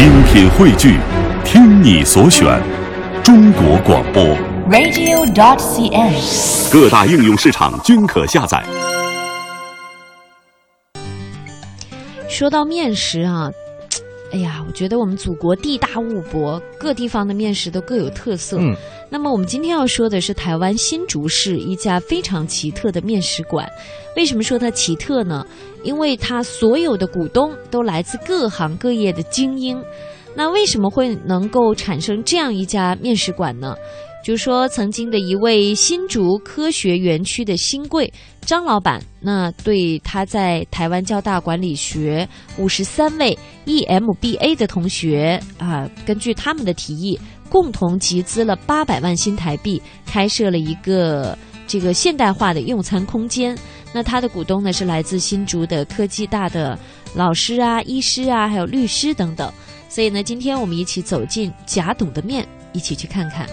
精品汇聚，听你所选，中国广播。radio.dot.cn，。各大应用市场均可下载。说到面食啊，哎呀，我觉得我们祖国地大物博，各地方的面食都各有特色。嗯，那么我们今天要说的是台湾新竹市一家非常奇特的面食馆。为什么说它奇特呢？因为它所有的股东都来自各行各业的精英。那为什么会能够产生这样一家面食馆呢？就是说，曾经的一位新竹科学园区的新贵张老板，那对他在台湾交大管理学五十三位 EMBA 的同学啊，根据他们的提议，共同集资了八百万新台币，开设了一个这个现代化的用餐空间。那他的股东呢是来自新竹的科技大的老师啊、医师啊，还有律师等等。所以呢，今天我们一起走进贾董的面，一起去看看。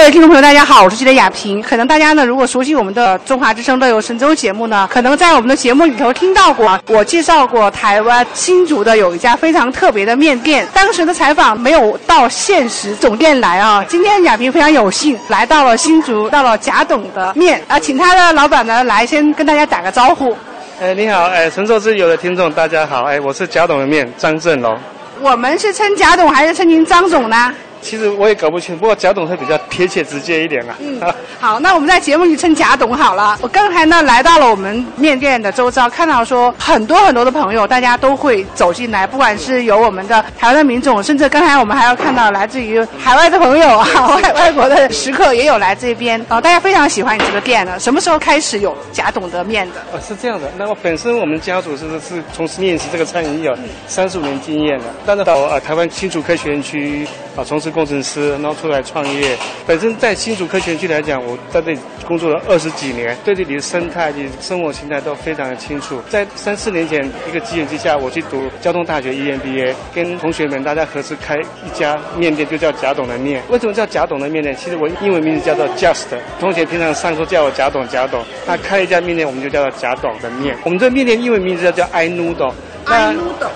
各位听众朋友，大家好，我是记者雅萍。可能大家呢，如果熟悉我们的《中华之声·乐游神州》节目呢，可能在我们的节目里头听到过，我介绍过台湾新竹的有一家非常特别的面店。当时的采访没有到现实总店来啊，今天雅萍非常有幸来到了新竹，到了贾董的面啊，请他的老板呢来先跟大家打个招呼。哎，你好，哎，神州之友的听众大家好，哎，我是贾董的面张振龙。我们是称贾董还是称您张总呢？其实我也搞不清，不过贾董会比较贴切直接一点啊。嗯，好，那我们在节目里称贾董好了。我刚才呢来到了我们面店的周遭，看到说很多很多的朋友，大家都会走进来，不管是有我们的台湾的民众，甚至刚才我们还要看到来自于 海外的朋友啊，外外国的食客也有来这边啊、大家非常喜欢你这个店呢。什么时候开始有贾董的面的？哦，是这样的。那么本身我们家族是是从事面食这个餐饮有三十五年经验了，但是到呃台湾新竹科学园区啊从事工程师，然后出来创业。本身在新竹科学区来讲，我在这里工作了二十几年，对这里的生态以及生活形态都非常的清楚。在三四年前一个机缘之下，我去读交通大学 EMBA，跟同学们大家合资开一家面店，就叫贾董的面。为什么叫贾董的面呢？其实我英文名字叫做 Just，同学平常上课叫我贾董贾董，那开一家面店我们就叫做贾董的面。我们这面店英文名字叫叫 i Noodle。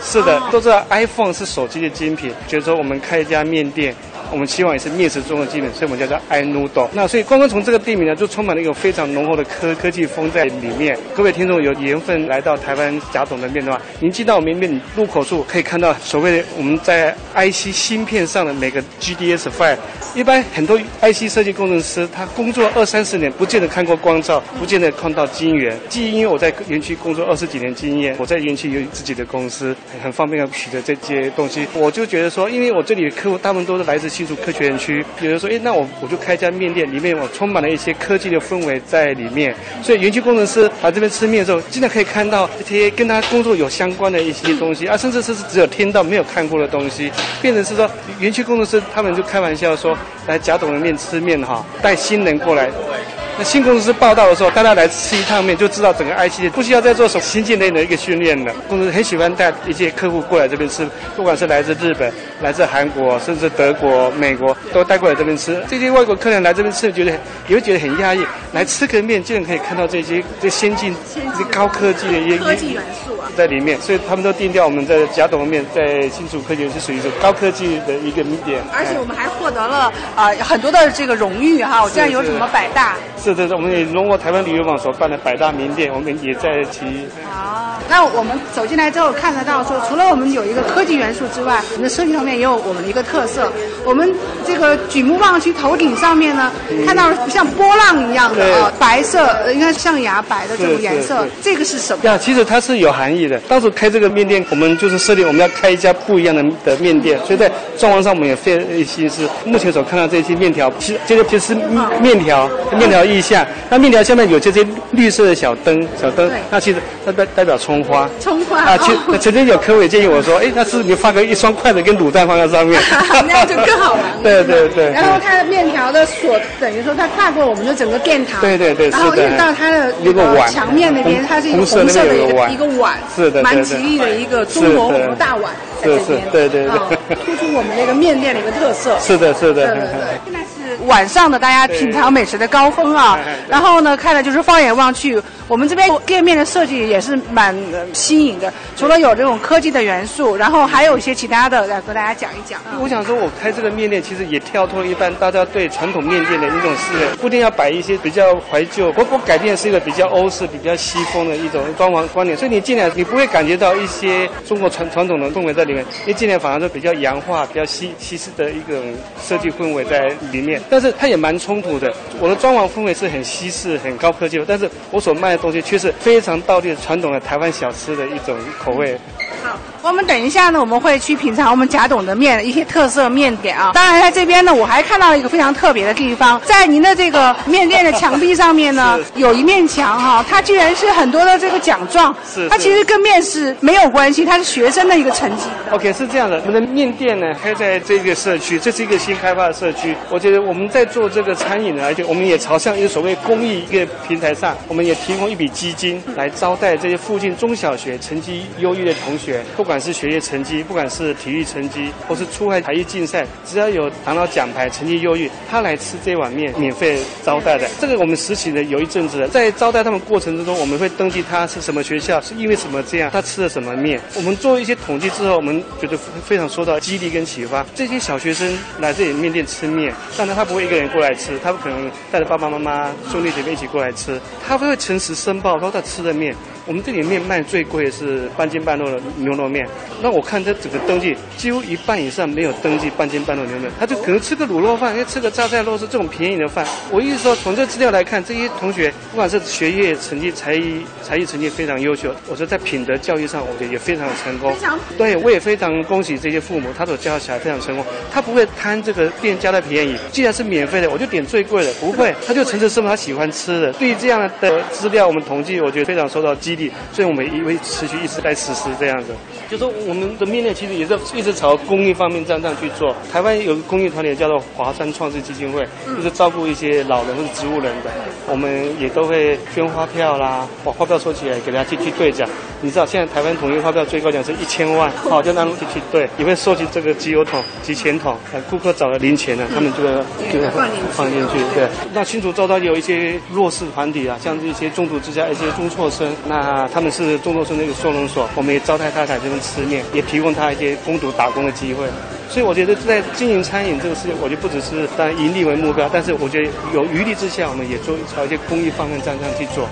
是的哦，都知道 iPhone 是手机的精品，就是说我们开一家面店。我们希望也是面食中的基本，所以我们叫做 i Noodle。那所以光光从这个地名呢，就充满了一种非常浓厚的科科技风在里面。各位听众有缘分来到台湾贾董的面的话，您进到我们面入口处可以看到所谓的我们在 IC 芯片上的每个 GDS file。一般很多 IC 设计工程师，他工作二三十年，不见得看过光照，不见得看到晶圆。既因为我在园区工作二十几年经验，我在园区有自己的公司，很方便要取得这些东西。我就觉得说，因为我这里的客户大部分都是来自新竹科学园区，有人说，哎，那我我就开一家面店，里面我充满了一些科技的氛围在里面。所以园区工程师来这边吃面的时候，经常可以看到一些跟他工作有相关的一些东西啊，甚至是只有听到没有看过的东西，变成是说园区工程师他们就开玩笑说，来贾董的面吃面哈，带新人过来。那新公司报道的时候，大家来吃一趟面，就知道整个 IC 不需要再做什么新进类的一个训练了。公司很喜欢带一些客户过来这边吃，不管是来自日本、来自韩国，甚至德国、美国，都带过来这边吃。这些外国客人来这边吃，觉得也会觉得很压抑。来吃个面，竟然可以看到这些这先进、这高科技的一些科技元素啊。在里面，所以他们都定调我们在甲董的面在新竹科学是属于一种高科技的一个名点。而且我们还获得了呃很多的这个荣誉哈，我这样有什么百大是是是，我们也荣获台湾旅游网所办的百大名店，我们也在其。那我们走进来之后看得到说，除了我们有一个科技元素之外，我们的设计方面也有我们的一个特色。我们这个举目望去，头顶上面呢，看到像波浪一样的白色，呃应该象牙白的这种颜色这个是什么？呀，其实它是有含义的。当时开这个面店，我们就是设定我们要开一家不一样的的面店，所以在装潢上我们也费了心思。目前所看到这些面条，其实这个就是面条面条意象。那面条下面有这些绿色的小灯，小灯，那其实它代代表葱花。葱花啊，其实曾经有科委建议我说，哎，那是你放个一双筷子跟卤蛋放在上面，那样就更好玩。对对对。然后它的面条的锁等于说它跨过我们的整个殿堂，对对对，然后运到它的一个碗墙面那边，它是一个红色的一个一个碗，是的，蛮吉利的一个中国红大碗在这边，对对对，突出我们那个面店的一个特色。是的，是的。对对对。晚上的大家品尝美食的高峰啊，然后呢，看的就是放眼望去。我们这边店面的设计也是蛮新颖的，除了有这种科技的元素，然后还有一些其他的来和大家讲一讲。我想说，我开这个面店其实也跳脱了一般大家对传统面店的一种思维，不一定要摆一些比较怀旧，我我改变是一个比较欧式、比较西风的一种装潢观点，所以你进来你不会感觉到一些中国传传统的氛围在里面，一进来反而是比较洋化、比较西西式的一种设计氛围在里面，但是它也蛮冲突的。我的装潢氛围是很西式、很高科技的，但是我所卖的东西却是非常道地传统的台湾小吃的一种口味。好，我们等一下呢，我们会去品尝我们贾董的面一些特色面点啊。当然，在这边呢，我还看到一个非常特别的地方，在您的这个面店的墙壁上面呢，有一面墙哈，它居然是很多的这个奖状。是。它其实跟面试没有关系，它是学生的一个成绩。OK，是这样的。我们的面店呢，开在这个社区，这是一个新开发的社区。我觉得我们在做这个餐饮呢，而且我们也朝向一个所谓公益一个平台上，我们也提供一笔基金来招待这些附近中小学成绩优异的同学。不管是学业成绩，不管是体育成绩，或是出外才艺竞赛，只要有拿到奖牌、成绩优异，他来吃这碗面，免费招待的。这个我们实行的有一阵子，在招待他们过程之中，我们会登记他是什么学校，是因为什么这样，他吃了什么面。我们做一些统计之后，我们觉得非常受到激励跟启发。这些小学生来这里面店吃面，当然他不会一个人过来吃，他不可能带着爸爸妈妈、兄弟姐妹一起过来吃。他会诚实申报说他吃的面。我们这里面卖最贵的是半斤半肉的牛肉面，那我看这整个登记几乎一半以上没有登记半斤半肉牛肉面，他就可能吃个卤肉饭，因为吃个榨菜肉丝这种便宜的饭。我意思说，从这资料来看，这些同学不管是学业成绩、才艺才艺成绩非常优秀，我说在品德教育上，我觉得也非常的成功。对，我也非常恭喜这些父母，他所教小孩非常成功，他不会贪这个店家的便宜。既然是免费的，我就点最贵的，不会，他就诚实申报他喜欢吃的。对于这样的资料，我们统计，我觉得非常受到激励。所以我们也会持续一直在实施这样子。就说我们的面料其实也是一直朝公益方面这样这样去做。台湾有个公益团体叫做华山创世基金会，就是照顾一些老人或者植物人的。我们也都会捐发票啦，把发票收起来给大家去去兑奖。你知道现在台湾统一发票最高奖是一千万，好就让去去兑，也会收集这个集邮桶、集钱桶。顾客找了零钱呢，他们就会就会放进去。对，那新竹周遭有一些弱势团体啊，像一些中途之家、一些中辍生，那啊他们是中辍生那个收容所，我们也招待他来这边吃面，也提供他一些工读打工的机会。所以我觉得在经营餐饮这个事情，我就不只是当盈利为目标，但是我觉得有余力之下，我们也做朝一些公益方面这样这样去做。